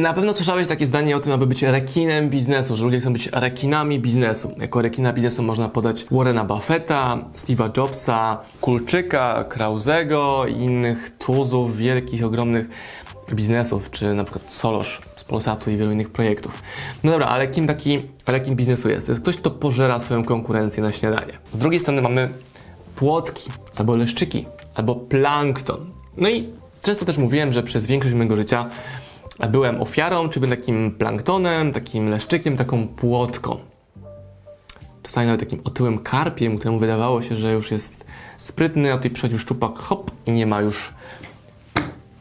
Na pewno słyszałeś takie zdanie o tym, aby być rekinem biznesu, że ludzie chcą być rekinami biznesu. Jako rekina biznesu można podać Warrena Buffetta, Steve'a Jobsa, Kulczyka, Krausego i innych tuzów wielkich, ogromnych biznesów, czy na przykład Solosz z Polsatu i wielu innych projektów. No dobra, ale kim taki rekin biznesu jest? To jest ktoś, kto pożera swoją konkurencję na śniadanie. Z drugiej strony mamy płotki, albo leszczyki, albo plankton. No i często też mówiłem, że przez większość mojego życia byłem ofiarą, czy byłem takim planktonem, takim leszczykiem, taką płotką. Czasami nawet takim otyłym karpiem, któremu wydawało się, że już jest sprytny, a tutaj przychodził szczupak, hop, i nie ma już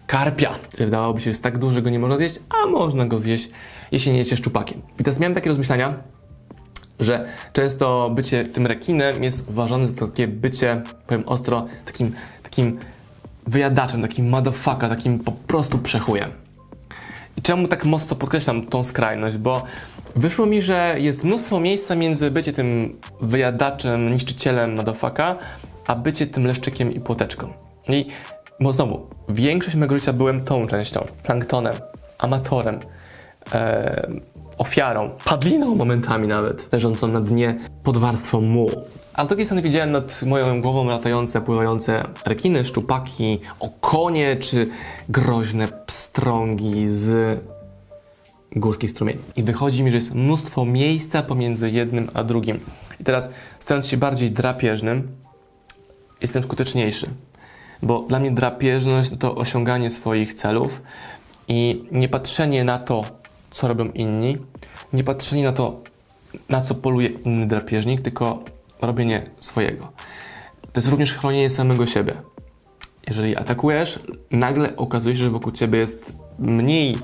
karpia. Wydawałoby się, że jest tak duży, że go nie można zjeść, a można go zjeść, jeśli nie jecie szczupakiem. I teraz miałem takie rozmyślania, że często bycie tym rekinem jest uważane za takie bycie, powiem ostro, takim, takim wyjadaczem, takim motherfucker, takim po prostu przechujem. I czemu tak mocno podkreślam tą skrajność? Bo wyszło mi, że jest mnóstwo miejsca między bycie tym wyjadaczem, niszczycielem motherfucka, a bycie tym leszczykiem i płoteczką. I bo znowu, większość mojego życia byłem tą częścią, planktonem, amatorem, e, ofiarą, padliną momentami nawet, leżącą na dnie pod warstwą mułu. A z drugiej strony widziałem nad moją głową latające, pływające rekiny, szczupaki, okonie czy groźne pstrągi z górskich strumieni. I wychodzi mi, że jest mnóstwo miejsca pomiędzy jednym a drugim. I teraz, stając się bardziej drapieżnym, jestem skuteczniejszy. Bo dla mnie drapieżność to osiąganie swoich celów i nie patrzenie na to, co robią inni, nie patrzenie na to, na co poluje inny drapieżnik, tylko robienie swojego. To jest również chronienie samego siebie. Jeżeli atakujesz, nagle okazuje się, że wokół ciebie jest mniej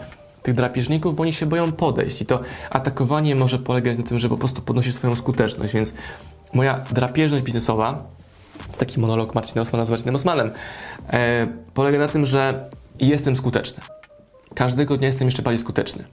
tych drapieżników, bo oni się boją podejść. I to atakowanie może polegać na tym, że po prostu podnosisz swoją skuteczność. Więc moja drapieżność biznesowa, to taki monolog Marcina Osmana z Marcinem Osmanem, e, polega na tym, że jestem skuteczny. Każdego dnia jestem jeszcze bardziej skuteczny.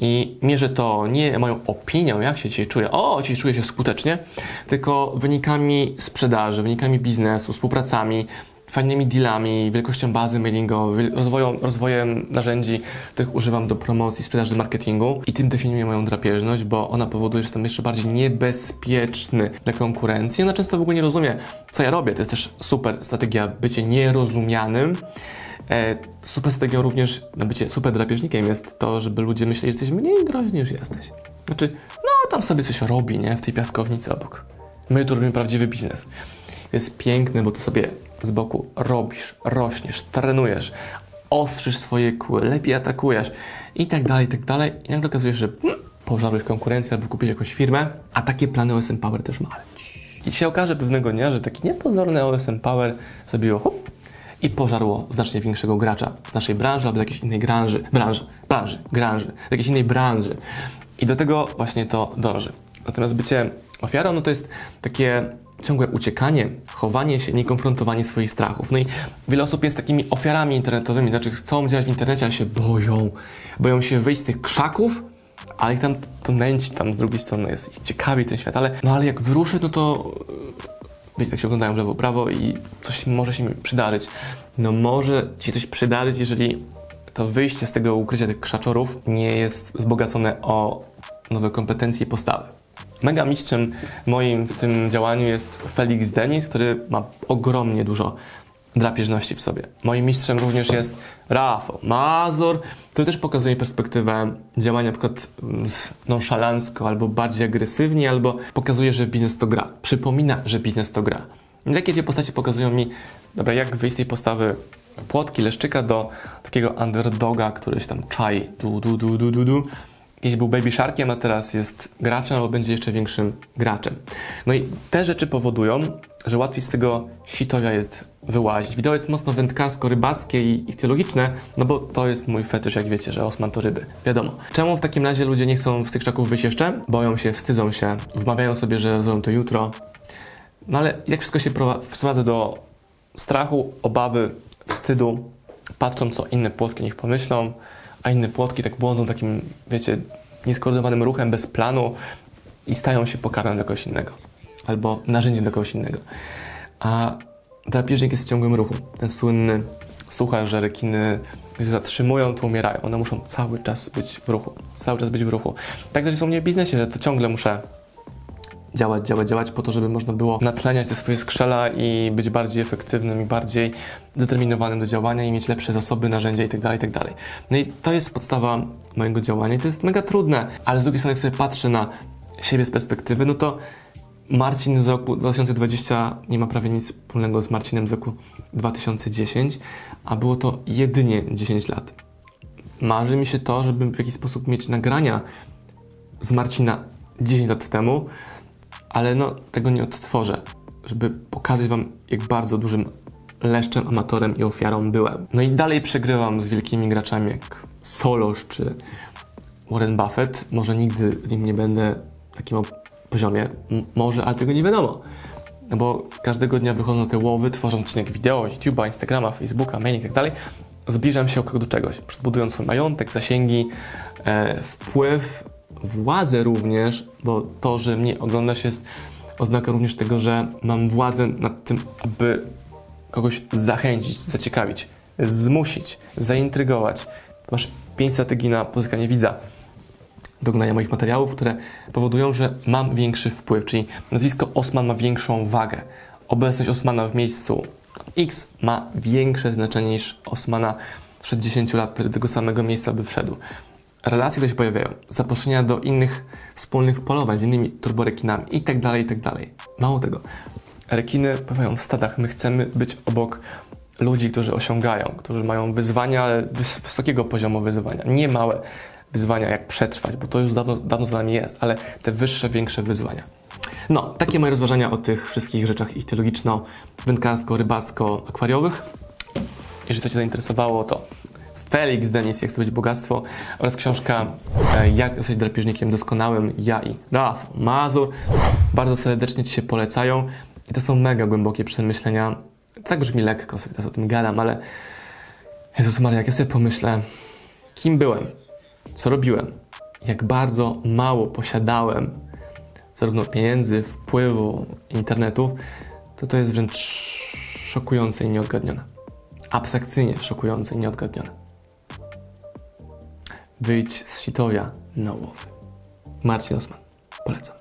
I mierzę to nie moją opinią, jak się dzisiaj czuję, o, dzisiaj czuję się skutecznie, tylko wynikami sprzedaży, wynikami biznesu, współpracami, fajnymi dealami, wielkością bazy mailingowej, rozwojem, rozwojem narzędzi, których używam do promocji, sprzedaży, marketingu i tym definiuję moją drapieżność, bo ona powoduje, że jestem jeszcze bardziej niebezpieczny dla konkurencji. Ona często w ogóle nie rozumie, co ja robię. To jest też super strategia bycie nierozumianym. E, super strategią również na bycie super drapieżnikiem jest to, żeby ludzie myśleli, że jesteś mniej groźny niż jesteś. Znaczy, no tam sobie coś robi, nie? W tej piaskownicy obok. My tu robimy prawdziwy biznes. Jest piękne, bo to sobie z boku robisz, rośniesz, trenujesz, ostrzysz swoje kły, lepiej atakujesz i tak dalej, i tak dalej. I nagle okazuje się, że hmm, pożarłeś konkurencję albo kupisz jakąś firmę, a takie plany OSM Power też ma. I się okaże pewnego dnia, że taki niepozorny OSM Power sobie hop, i pożarło znacznie większego gracza z naszej branży albo z jakiejś innej branży, branży, branży, branży, z jakiejś innej branży. I do tego właśnie to dąży. Natomiast bycie ofiarą, no to jest takie ciągłe uciekanie, chowanie się, niekonfrontowanie swoich strachów. No i wiele osób jest takimi ofiarami internetowymi, znaczy chcą działać w internecie, ale się boją. Boją się wyjść z tych krzaków, ale ich tam to nęci tam z drugiej strony jest ich ciekawi ten świat, ale no ale jak wyruszy, no to wiecie, tak się oglądają w lewo, prawo i coś może się mi przydarzyć. No może ci coś przydarzyć, jeżeli to wyjście z tego ukrycia tych krzaczorów nie jest wzbogacone o nowe kompetencje i postawy. Mega mistrzem moim w tym działaniu jest Felix Denis, który ma ogromnie dużo drapieżności w sobie. Moim mistrzem również jest Rafał Mazur, który też pokazuje perspektywę działania na przykład nonszalancko, albo bardziej agresywnie, albo pokazuje, że biznes to gra. Przypomina, że biznes to gra. I takie dwie postacie pokazują mi, dobra, jak wyjść z tej postawy płotki, leszczyka do takiego underdoga, który się tam czai, du, du, du, du, du, du Kiedyś był Baby Sharkiem, a teraz jest graczem, albo będzie jeszcze większym graczem. No i te rzeczy powodują, że łatwiej z tego sitowia jest wyłazić. Wideo jest mocno wędkarsko-rybackie i teologiczne, no bo to jest mój fetysz, jak wiecie, że Osman to ryby. Wiadomo. Czemu w takim razie ludzie nie chcą z tych krzaków wyjść jeszcze? Boją się, wstydzą się, wmawiają sobie, że zrobią to jutro. No ale jak wszystko się sprowadza do strachu, obawy, wstydu, patrzą co inne płotki niech pomyślą, a inne płotki tak błądzą takim, wiecie, nieskoordynowanym ruchem, bez planu i stają się pokarmem dla kogoś innego albo narzędziem dla kogoś innego. A drapieżnik jest w ciągłym ruchu. Ten słynny słuchaj, że rekiny się zatrzymują, to umierają. One muszą cały czas być w ruchu. Cały czas być w ruchu. Tak też jest u mnie w biznesie, że to ciągle muszę działać, działać, działać po to, żeby można było natleniać te swoje skrzela i być bardziej efektywnym i bardziej zdeterminowanym do działania i mieć lepsze zasoby, narzędzia itd., tak itd. Tak no i to jest podstawa mojego działania i to jest mega trudne, ale z drugiej strony jak sobie patrzę na siebie z perspektywy, no to Marcin z roku 2020 nie ma prawie nic wspólnego z Marcinem z roku 2010, a było to jedynie 10 lat. Marzy mi się to, żeby w jakiś sposób mieć nagrania z Marcina 10 lat temu, ale no tego nie odtworzę, żeby pokazać Wam, jak bardzo dużym leszczem, amatorem i ofiarą byłem. No i dalej przegrywam z wielkimi graczami jak Solos czy Warren Buffett. Może nigdy z nim nie będę takim poziomie, może, ale tego nie wiadomo. No bo każdego dnia wychodzą te łowy, tworzą odcinek wideo, YouTube'a, Instagrama, Facebooka, mail i tak dalej. Zbliżam się o krok do czegoś, budując swój majątek, zasięgi, e, wpływ, władzę również, bo to, że mnie oglądasz jest oznaka również tego, że mam władzę nad tym, aby kogoś zachęcić, zaciekawić, zmusić, zaintrygować. Masz pięć strategii na pozyskanie widza dognania moich materiałów, które powodują, że mam większy wpływ, czyli nazwisko Osman ma większą wagę. Obecność Osmana w miejscu X ma większe znaczenie niż Osmana przed 10 lat, który do tego samego miejsca by wszedł. Relacje, które się pojawiają, zaproszenia do innych wspólnych polowań z innymi turborekinami i tak dalej, i tak. Mało tego, rekiny pływają w stadach. My chcemy być obok ludzi, którzy osiągają, którzy mają wyzwania, ale wysokiego poziomu wyzwania, nie małe wyzwania, jak przetrwać, bo to już dawno, dawno z nami jest, ale te wyższe, większe wyzwania. No, takie moje rozważania o tych wszystkich rzeczach ichthyologiczno, wędkarsko, rybacko, akwariowych. Jeżeli to Cię zainteresowało, to Felix Denis, Jak stworzyć bogactwo oraz książka e, Jak zostać drapieżnikiem doskonałym, ja i Raf Mazur. Bardzo serdecznie Ci się polecają i to są mega głębokie przemyślenia. Tak brzmi lekko, sobie teraz o tym gadam, ale Jezus Maria, jak ja sobie pomyślę, kim byłem, co robiłem, jak bardzo mało posiadałem zarówno pieniędzy, wpływu, internetów, to to jest wręcz szokujące i nieodgadnione. Abstrakcyjnie szokujące i nieodgadnione. Wyjdź z sitowia na łowy. Marcin Osman. Polecam.